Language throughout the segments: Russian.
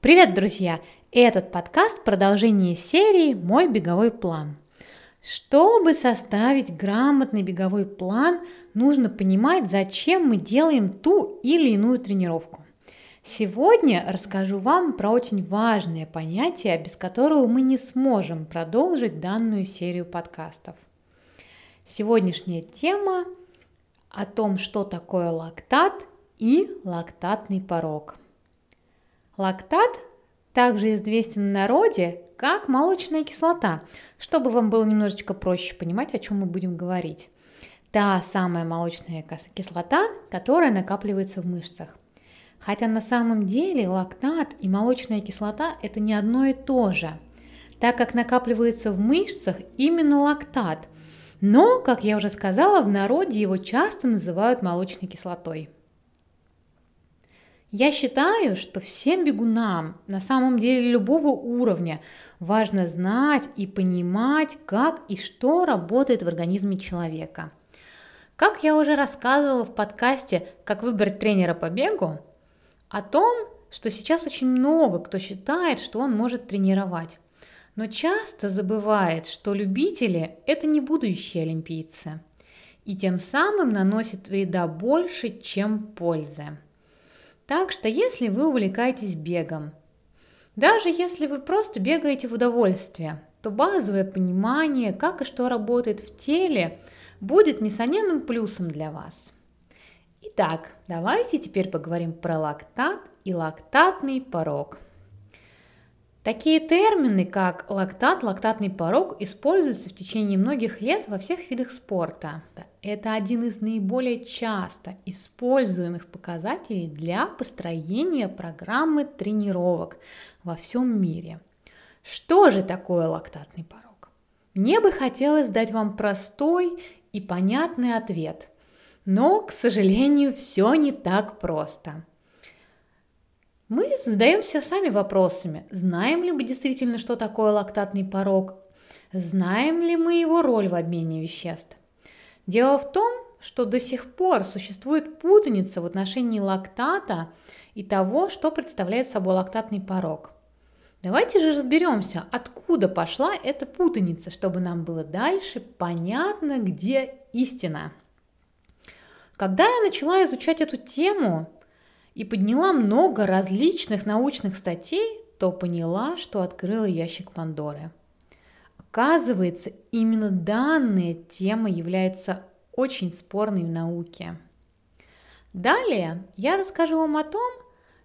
Привет, друзья! Этот подкаст – продолжение серии «Мой беговой план». Чтобы составить грамотный беговой план, нужно понимать, зачем мы делаем ту или иную тренировку. Сегодня расскажу вам про очень важное понятие, без которого мы не сможем продолжить данную серию подкастов. Сегодняшняя тема о том, что такое лактат и лактатный порог – Лактат также известен в народе как молочная кислота, чтобы вам было немножечко проще понимать, о чем мы будем говорить. Та самая молочная кислота, которая накапливается в мышцах. Хотя на самом деле лактат и молочная кислота – это не одно и то же, так как накапливается в мышцах именно лактат. Но, как я уже сказала, в народе его часто называют молочной кислотой. Я считаю, что всем бегунам, на самом деле любого уровня, важно знать и понимать, как и что работает в организме человека. Как я уже рассказывала в подкасте «Как выбрать тренера по бегу», о том, что сейчас очень много кто считает, что он может тренировать. Но часто забывает, что любители – это не будущие олимпийцы. И тем самым наносит вреда больше, чем пользы. Так что если вы увлекаетесь бегом, даже если вы просто бегаете в удовольствие, то базовое понимание, как и что работает в теле, будет несомненным плюсом для вас. Итак, давайте теперь поговорим про лактат и лактатный порог – Такие термины, как лактат, лактатный порог, используются в течение многих лет во всех видах спорта. Это один из наиболее часто используемых показателей для построения программы тренировок во всем мире. Что же такое лактатный порог? Мне бы хотелось дать вам простой и понятный ответ, но, к сожалению, все не так просто – мы задаемся сами вопросами, знаем ли мы действительно, что такое лактатный порог, знаем ли мы его роль в обмене веществ. Дело в том, что до сих пор существует путаница в отношении лактата и того, что представляет собой лактатный порог. Давайте же разберемся, откуда пошла эта путаница, чтобы нам было дальше понятно, где истина. Когда я начала изучать эту тему, и подняла много различных научных статей, то поняла, что открыла ящик Пандоры. Оказывается, именно данная тема является очень спорной в науке. Далее я расскажу вам о том,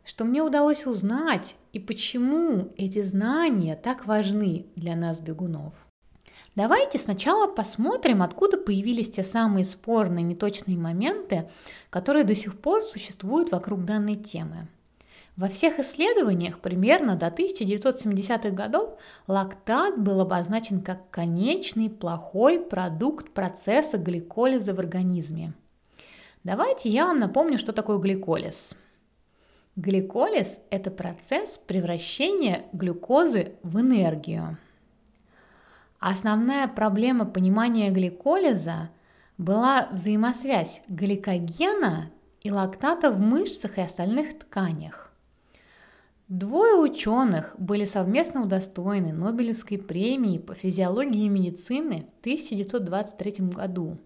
что мне удалось узнать и почему эти знания так важны для нас, бегунов. Давайте сначала посмотрим, откуда появились те самые спорные неточные моменты, которые до сих пор существуют вокруг данной темы. Во всех исследованиях примерно до 1970-х годов лактат был обозначен как конечный плохой продукт процесса гликолиза в организме. Давайте я вам напомню, что такое гликолиз. Гликолиз – это процесс превращения глюкозы в энергию. Основная проблема понимания гликолиза была взаимосвязь гликогена и лактата в мышцах и остальных тканях. Двое ученых были совместно удостоены Нобелевской премии по физиологии и медицины в 1923 году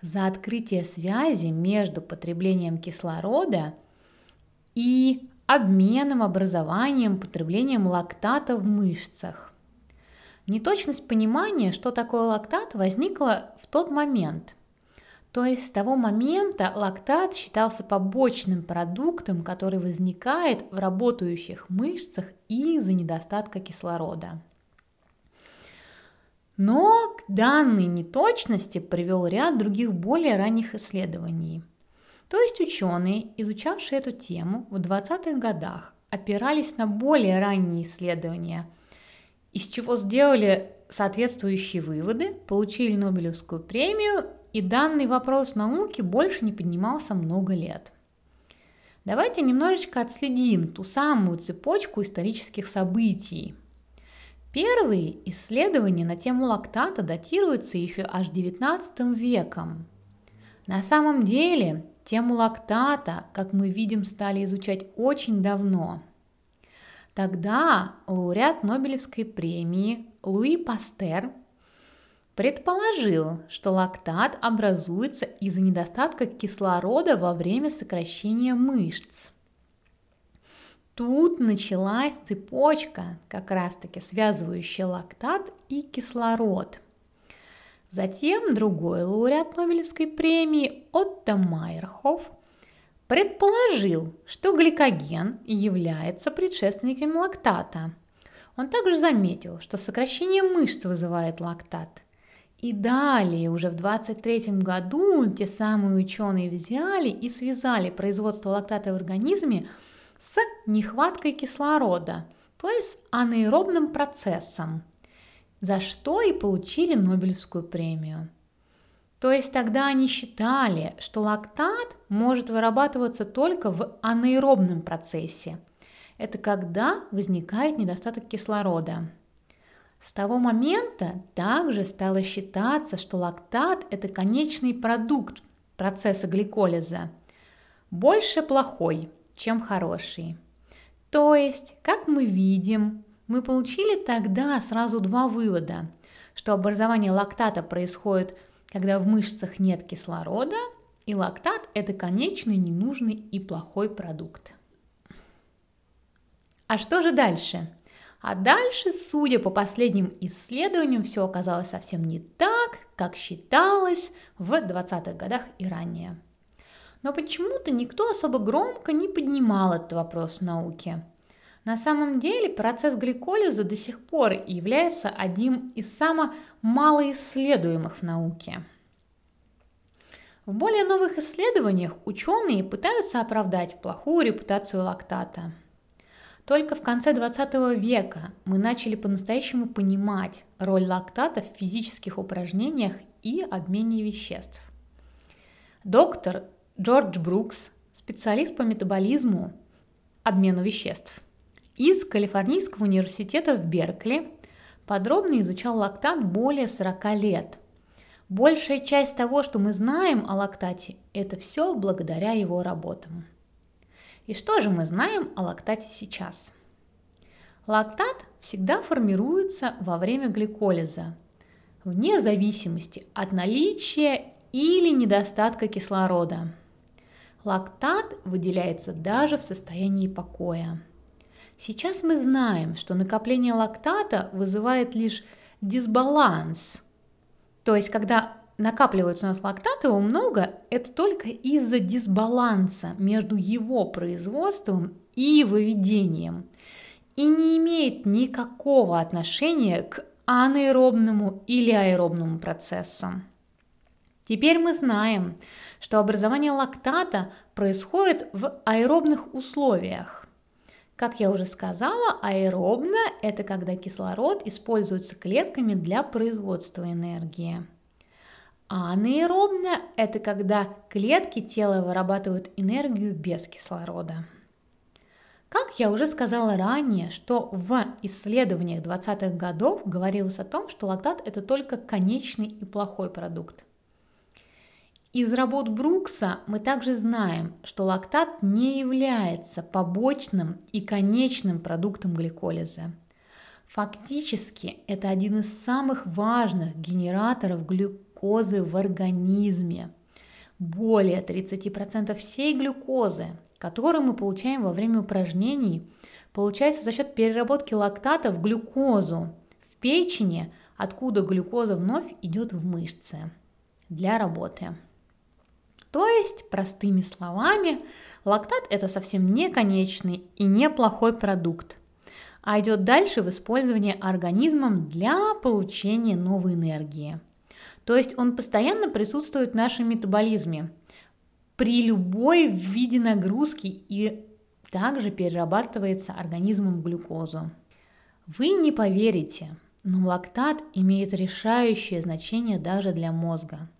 за открытие связи между потреблением кислорода и обменом, образованием, потреблением лактата в мышцах. Неточность понимания, что такое лактат, возникла в тот момент. То есть с того момента лактат считался побочным продуктом, который возникает в работающих мышцах из-за недостатка кислорода. Но к данной неточности привел ряд других более ранних исследований. То есть ученые, изучавшие эту тему в 20-х годах, опирались на более ранние исследования – из чего сделали соответствующие выводы, получили Нобелевскую премию, и данный вопрос науки больше не поднимался много лет. Давайте немножечко отследим ту самую цепочку исторических событий. Первые исследования на тему лактата датируются еще аж XIX веком. На самом деле, тему лактата, как мы видим, стали изучать очень давно – Тогда лауреат Нобелевской премии Луи Пастер предположил, что лактат образуется из-за недостатка кислорода во время сокращения мышц. Тут началась цепочка, как раз-таки связывающая лактат и кислород. Затем другой лауреат Нобелевской премии Отто Майерхоф предположил, что гликоген является предшественником лактата. Он также заметил, что сокращение мышц вызывает лактат. И далее, уже в 23 году, те самые ученые взяли и связали производство лактата в организме – с нехваткой кислорода, то есть анаэробным процессом, за что и получили Нобелевскую премию. То есть тогда они считали, что лактат может вырабатываться только в анаэробном процессе. Это когда возникает недостаток кислорода. С того момента также стало считаться, что лактат – это конечный продукт процесса гликолиза. Больше плохой – чем хороший. То есть, как мы видим, мы получили тогда сразу два вывода, что образование лактата происходит, когда в мышцах нет кислорода, и лактат – это конечный, ненужный и плохой продукт. А что же дальше? А дальше, судя по последним исследованиям, все оказалось совсем не так, как считалось в 20-х годах и ранее. Но почему-то никто особо громко не поднимал этот вопрос в науке. На самом деле процесс гликолиза до сих пор является одним из самых малоисследуемых в науке. В более новых исследованиях ученые пытаются оправдать плохую репутацию лактата. Только в конце 20 века мы начали по-настоящему понимать роль лактата в физических упражнениях и обмене веществ. Доктор Джордж Брукс, специалист по метаболизму, обмену веществ. Из Калифорнийского университета в Беркли подробно изучал лактат более 40 лет. Большая часть того, что мы знаем о лактате, это все благодаря его работам. И что же мы знаем о лактате сейчас? Лактат всегда формируется во время гликолиза, вне зависимости от наличия или недостатка кислорода – Лактат выделяется даже в состоянии покоя. Сейчас мы знаем, что накопление лактата вызывает лишь дисбаланс. То есть, когда накапливается у нас лактат, его много, это только из-за дисбаланса между его производством и выведением. И не имеет никакого отношения к анаэробному или аэробному процессам. Теперь мы знаем, что образование лактата происходит в аэробных условиях. Как я уже сказала, аэробно – это когда кислород используется клетками для производства энергии. А анаэробно – это когда клетки тела вырабатывают энергию без кислорода. Как я уже сказала ранее, что в исследованиях 20-х годов говорилось о том, что лактат – это только конечный и плохой продукт – из работ Брукса мы также знаем, что лактат не является побочным и конечным продуктом гликолиза. Фактически это один из самых важных генераторов глюкозы в организме. Более 30% всей глюкозы, которую мы получаем во время упражнений, получается за счет переработки лактата в глюкозу в печени, откуда глюкоза вновь идет в мышцы для работы. То есть, простыми словами, лактат это совсем не конечный и не плохой продукт, а идет дальше в использовании организмом для получения новой энергии. То есть он постоянно присутствует в нашем метаболизме при любой виде нагрузки и также перерабатывается организмом глюкозу. Вы не поверите, но лактат имеет решающее значение даже для мозга –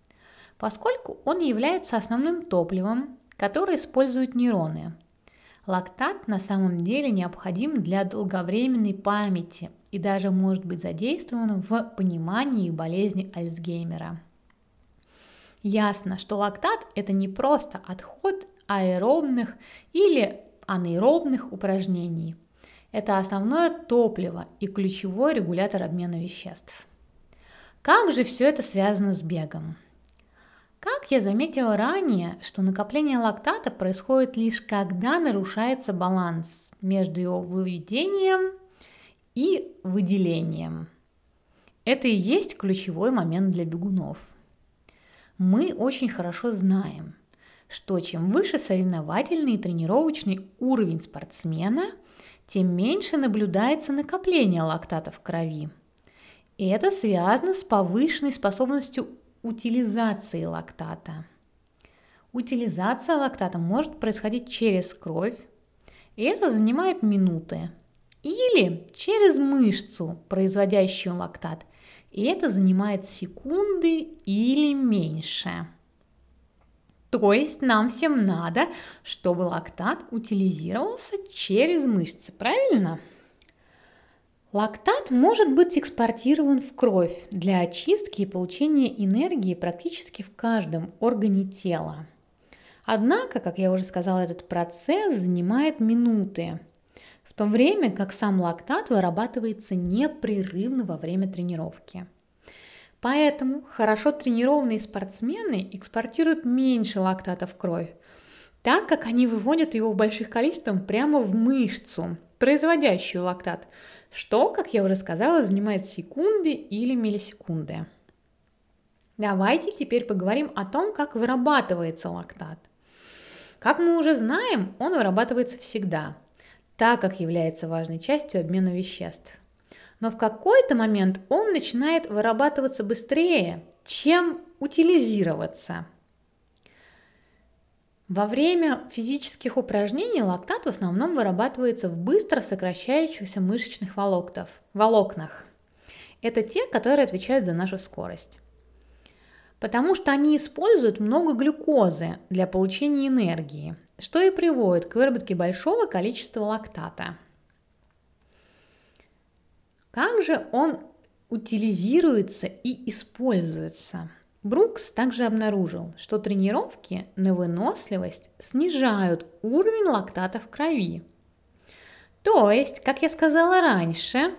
поскольку он является основным топливом, которое используют нейроны. Лактат на самом деле необходим для долговременной памяти и даже может быть задействован в понимании болезни Альцгеймера. Ясно, что лактат – это не просто отход аэробных или анаэробных упражнений. Это основное топливо и ключевой регулятор обмена веществ. Как же все это связано с бегом? Как я заметила ранее, что накопление лактата происходит лишь когда нарушается баланс между его выведением и выделением. Это и есть ключевой момент для бегунов. Мы очень хорошо знаем, что чем выше соревновательный и тренировочный уровень спортсмена, тем меньше наблюдается накопление лактата в крови. И это связано с повышенной способностью утилизации лактата. Утилизация лактата может происходить через кровь, и это занимает минуты. Или через мышцу, производящую лактат, и это занимает секунды или меньше. То есть нам всем надо, чтобы лактат утилизировался через мышцы, правильно? Лактат может быть экспортирован в кровь для очистки и получения энергии практически в каждом органе тела. Однако, как я уже сказала, этот процесс занимает минуты, в то время как сам лактат вырабатывается непрерывно во время тренировки. Поэтому хорошо тренированные спортсмены экспортируют меньше лактата в кровь, так как они выводят его в больших количествах прямо в мышцу, производящую лактат, что, как я уже сказала, занимает секунды или миллисекунды. Давайте теперь поговорим о том, как вырабатывается лактат. Как мы уже знаем, он вырабатывается всегда, так как является важной частью обмена веществ. Но в какой-то момент он начинает вырабатываться быстрее, чем утилизироваться. Во время физических упражнений лактат в основном вырабатывается в быстро сокращающихся мышечных волоктов, волокнах. Это те, которые отвечают за нашу скорость. Потому что они используют много глюкозы для получения энергии, что и приводит к выработке большого количества лактата. Как же он утилизируется и используется – Брукс также обнаружил, что тренировки на выносливость снижают уровень лактата в крови. То есть, как я сказала раньше,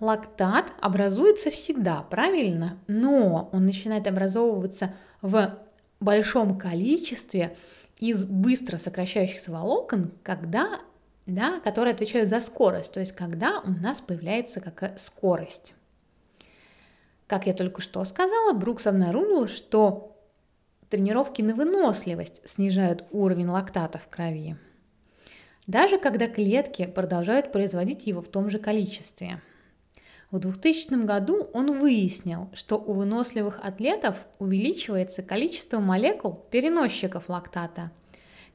лактат образуется всегда, правильно? Но он начинает образовываться в большом количестве из быстро сокращающихся волокон, когда, да, которые отвечают за скорость, то есть когда у нас появляется какая скорость. Как я только что сказала, Брукс обнаружил, что тренировки на выносливость снижают уровень лактата в крови. Даже когда клетки продолжают производить его в том же количестве. В 2000 году он выяснил, что у выносливых атлетов увеличивается количество молекул переносчиков лактата,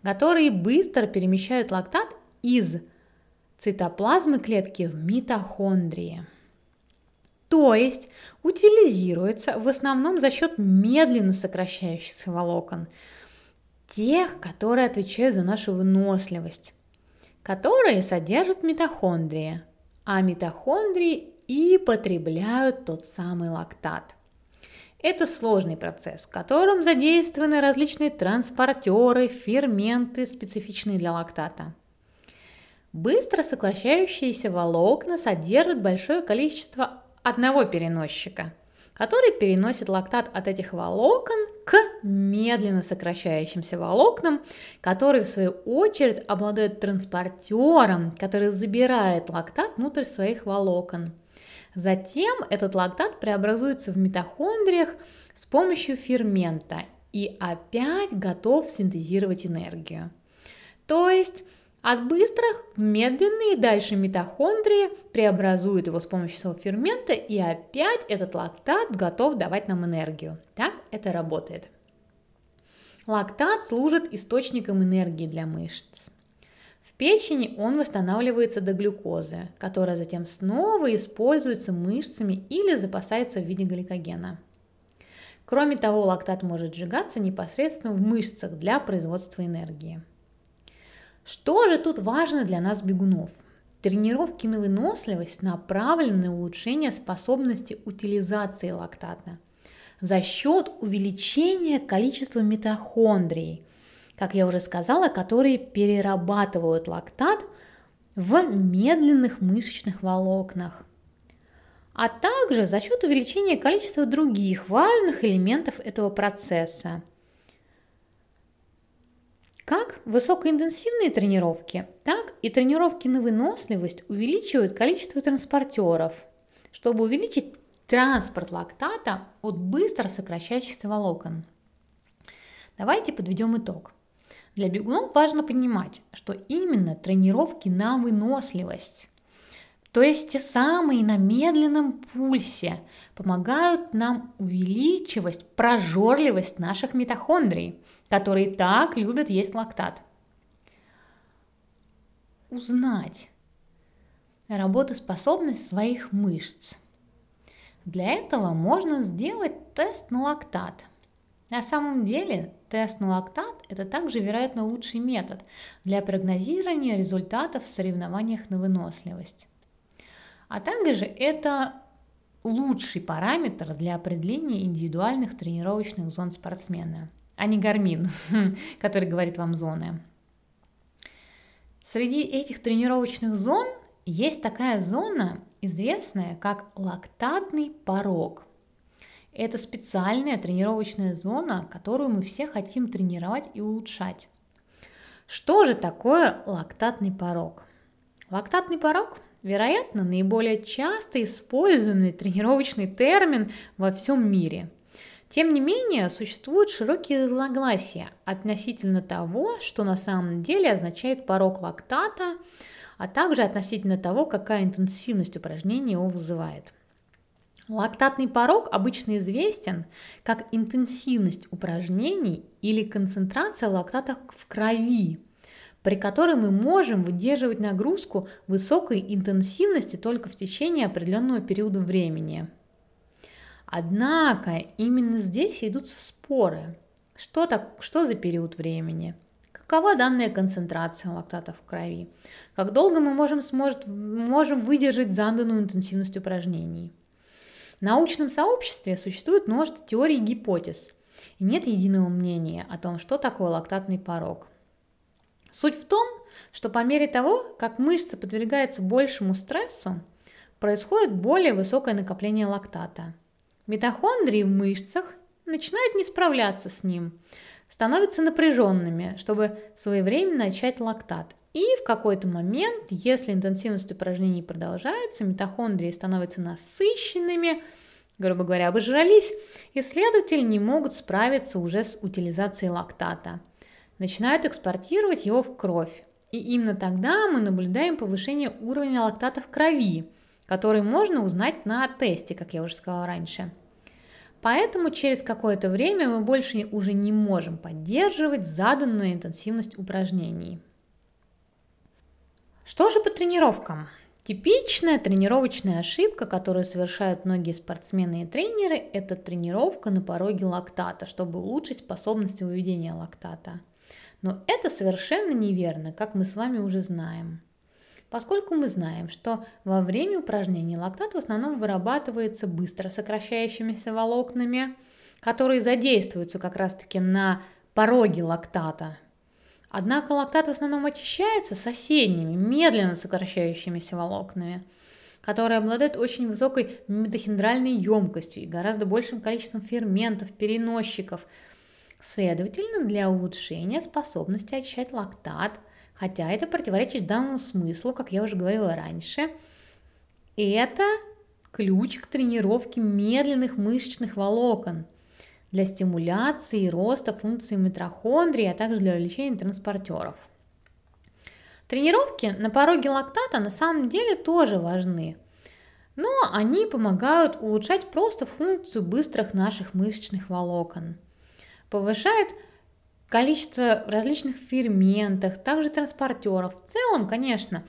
которые быстро перемещают лактат из цитоплазмы клетки в митохондрии. То есть утилизируется в основном за счет медленно сокращающихся волокон, тех, которые отвечают за нашу выносливость, которые содержат митохондрии, а митохондрии и потребляют тот самый лактат. Это сложный процесс, в котором задействованы различные транспортеры, ферменты, специфичные для лактата. Быстро сокращающиеся волокна содержат большое количество одного переносчика, который переносит лактат от этих волокон к медленно сокращающимся волокнам, которые в свою очередь обладают транспортером, который забирает лактат внутрь своих волокон. Затем этот лактат преобразуется в митохондриях с помощью фермента и опять готов синтезировать энергию. То есть от быстрых в медленные дальше митохондрии преобразуют его с помощью своего фермента, и опять этот лактат готов давать нам энергию. Так это работает. Лактат служит источником энергии для мышц. Печени он восстанавливается до глюкозы, которая затем снова используется мышцами или запасается в виде гликогена. Кроме того, лактат может сжигаться непосредственно в мышцах для производства энергии. Что же тут важно для нас бегунов? Тренировки на выносливость направлены на улучшение способности утилизации лактата за счет увеличения количества митохондрий, как я уже сказала, которые перерабатывают лактат в медленных мышечных волокнах, а также за счет увеличения количества других важных элементов этого процесса. Как высокоинтенсивные тренировки, так и тренировки на выносливость увеличивают количество транспортеров, чтобы увеличить транспорт лактата от быстро сокращающихся волокон. Давайте подведем итог. Для бегунов важно понимать, что именно тренировки на выносливость, то есть те самые на медленном пульсе, помогают нам увеличивать прожорливость наших митохондрий, которые так любят есть лактат. Узнать работоспособность своих мышц – для этого можно сделать тест на лактат. На самом деле тест на лактат – это также, вероятно, лучший метод для прогнозирования результатов в соревнованиях на выносливость. А также это лучший параметр для определения индивидуальных тренировочных зон спортсмена, а не гармин, который говорит вам зоны. Среди этих тренировочных зон есть такая зона, известная как лактатный порог. Это специальная тренировочная зона, которую мы все хотим тренировать и улучшать. Что же такое лактатный порог? Лактатный порог, вероятно, наиболее часто используемый тренировочный термин во всем мире. Тем не менее, существуют широкие разногласия относительно того, что на самом деле означает порог лактата – а также относительно того, какая интенсивность упражнений его вызывает. Лактатный порог обычно известен как интенсивность упражнений или концентрация лактата в крови, при которой мы можем выдерживать нагрузку высокой интенсивности только в течение определенного периода времени. Однако именно здесь идутся споры. Что, так, что за период времени? Какова данная концентрация лактата в крови? Как долго мы можем, сможет, можем выдержать заданную интенсивность упражнений? В научном сообществе существует множество теорий и гипотез, и нет единого мнения о том, что такое лактатный порог. Суть в том, что по мере того, как мышца подвергается большему стрессу, происходит более высокое накопление лактата. Митохондрии в мышцах начинают не справляться с ним, становятся напряженными, чтобы своевременно начать лактат. И в какой-то момент, если интенсивность упражнений продолжается, митохондрии становятся насыщенными, грубо говоря, обожрались, исследователи не могут справиться уже с утилизацией лактата. Начинают экспортировать его в кровь. И именно тогда мы наблюдаем повышение уровня лактата в крови, который можно узнать на тесте, как я уже сказала раньше – Поэтому через какое-то время мы больше уже не можем поддерживать заданную интенсивность упражнений. Что же по тренировкам? Типичная тренировочная ошибка, которую совершают многие спортсмены и тренеры, это тренировка на пороге лактата, чтобы улучшить способности выведения лактата. Но это совершенно неверно, как мы с вами уже знаем поскольку мы знаем, что во время упражнений лактат в основном вырабатывается быстро сокращающимися волокнами, которые задействуются как раз-таки на пороге лактата. Однако лактат в основном очищается соседними, медленно сокращающимися волокнами, которые обладают очень высокой митохондральной емкостью и гораздо большим количеством ферментов, переносчиков. Следовательно, для улучшения способности очищать лактат – хотя это противоречит данному смыслу, как я уже говорила раньше. Это ключ к тренировке медленных мышечных волокон для стимуляции и роста функции митохондрии, а также для увеличения транспортеров. Тренировки на пороге лактата на самом деле тоже важны, но они помогают улучшать просто функцию быстрых наших мышечных волокон, повышает количество различных ферментов, также транспортеров. В целом, конечно,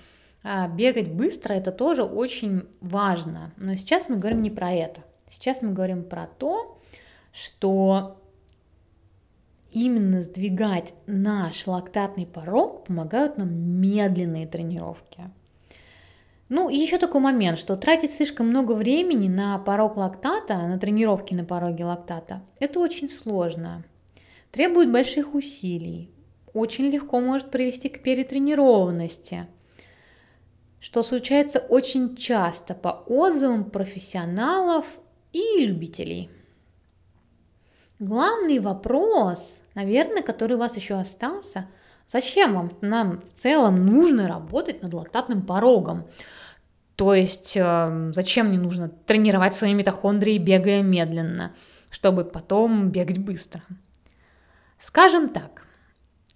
а, бегать быстро это тоже очень важно. Но сейчас мы говорим не про это. Сейчас мы говорим про то, что именно сдвигать наш лактатный порог помогают нам медленные тренировки. Ну, и еще такой момент, что тратить слишком много времени на порог лактата, на тренировки на пороге лактата, это очень сложно требует больших усилий, очень легко может привести к перетренированности. что случается очень часто по отзывам профессионалов и любителей. Главный вопрос, наверное, который у вас еще остался, зачем вам нам в целом нужно работать над лактатным порогом? То есть э, зачем мне нужно тренировать свои митохондрии, бегая медленно, чтобы потом бегать быстро? Скажем так,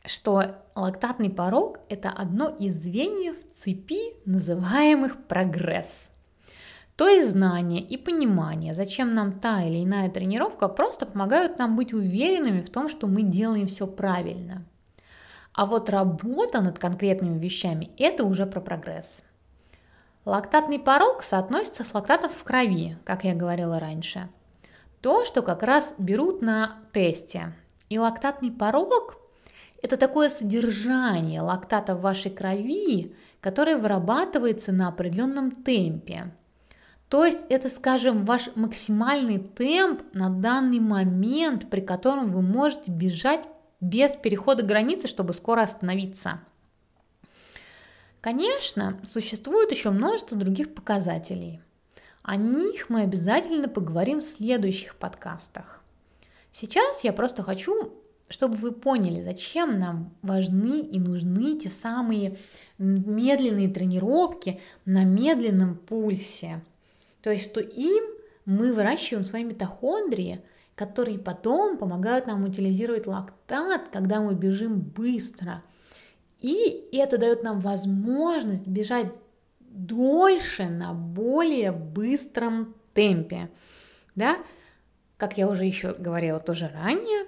что лактатный порог – это одно из звеньев цепи, называемых прогресс. То есть знание и понимание, зачем нам та или иная тренировка, просто помогают нам быть уверенными в том, что мы делаем все правильно. А вот работа над конкретными вещами – это уже про прогресс. Лактатный порог соотносится с лактатом в крови, как я говорила раньше. То, что как раз берут на тесте. И лактатный порог – это такое содержание лактата в вашей крови, которое вырабатывается на определенном темпе. То есть это, скажем, ваш максимальный темп на данный момент, при котором вы можете бежать без перехода границы, чтобы скоро остановиться. Конечно, существует еще множество других показателей. О них мы обязательно поговорим в следующих подкастах. Сейчас я просто хочу, чтобы вы поняли, зачем нам важны и нужны те самые медленные тренировки на медленном пульсе. То есть, что им мы выращиваем свои митохондрии, которые потом помогают нам утилизировать лактат, когда мы бежим быстро – и это дает нам возможность бежать дольше на более быстром темпе. Да? Как я уже еще говорила тоже ранее,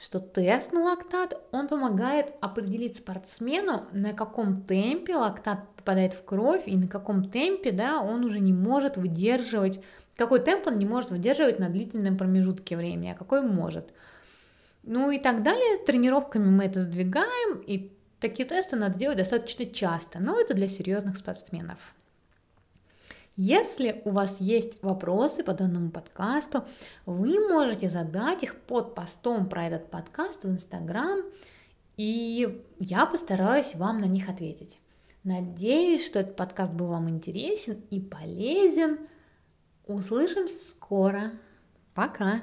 что тест на лактат, он помогает определить спортсмену, на каком темпе лактат попадает в кровь и на каком темпе да, он уже не может выдерживать, какой темп он не может выдерживать на длительном промежутке времени, а какой может. Ну и так далее. Тренировками мы это сдвигаем, и Такие тесты надо делать достаточно часто, но это для серьезных спортсменов. Если у вас есть вопросы по данному подкасту, вы можете задать их под постом про этот подкаст в Инстаграм, и я постараюсь вам на них ответить. Надеюсь, что этот подкаст был вам интересен и полезен. Услышимся скоро. Пока!